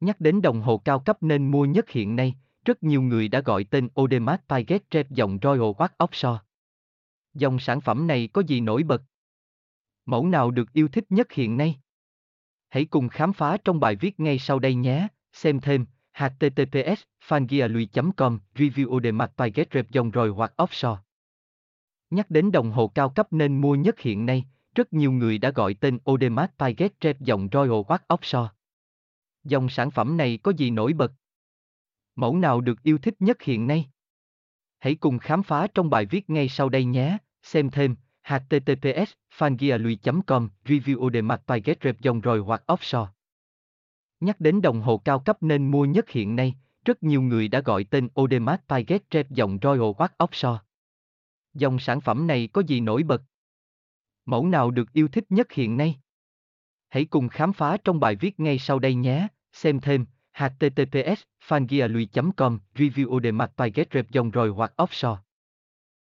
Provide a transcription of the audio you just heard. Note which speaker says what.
Speaker 1: Nhắc đến đồng hồ cao cấp nên mua nhất hiện nay, rất nhiều người đã gọi tên Audemars Piguet Rep dòng Royal Oak Offshore. Dòng sản phẩm này có gì nổi bật? Mẫu nào được yêu thích nhất hiện nay? Hãy cùng khám phá trong bài viết ngay sau đây nhé. Xem thêm https fangialui.com review Audemars Piguet Rep dòng Royal hoặc offshore. Nhắc đến đồng hồ cao cấp nên mua nhất hiện nay, rất nhiều người đã gọi tên Audemars Piguet Rep dòng Royal Oak Offshore. Dòng sản phẩm này có gì nổi bật? Mẫu nào được yêu thích nhất hiện nay? Hãy cùng khám phá trong bài viết ngay sau đây nhé. Xem thêm https fangialui.com review Audemars Piguet Rep dòng rồi hoặc offshore. Nhắc đến đồng hồ cao cấp nên mua nhất hiện nay, rất nhiều người đã gọi tên Audemars Piguet Rep dòng Royal watch Offshore. Dòng sản phẩm này có gì nổi bật? Mẫu nào được yêu thích nhất hiện nay? Hãy cùng khám phá trong bài viết ngay sau đây nhé. Xem thêm https fangialui.com review Audemars Piguet Rep dòng rồi hoặc offshore.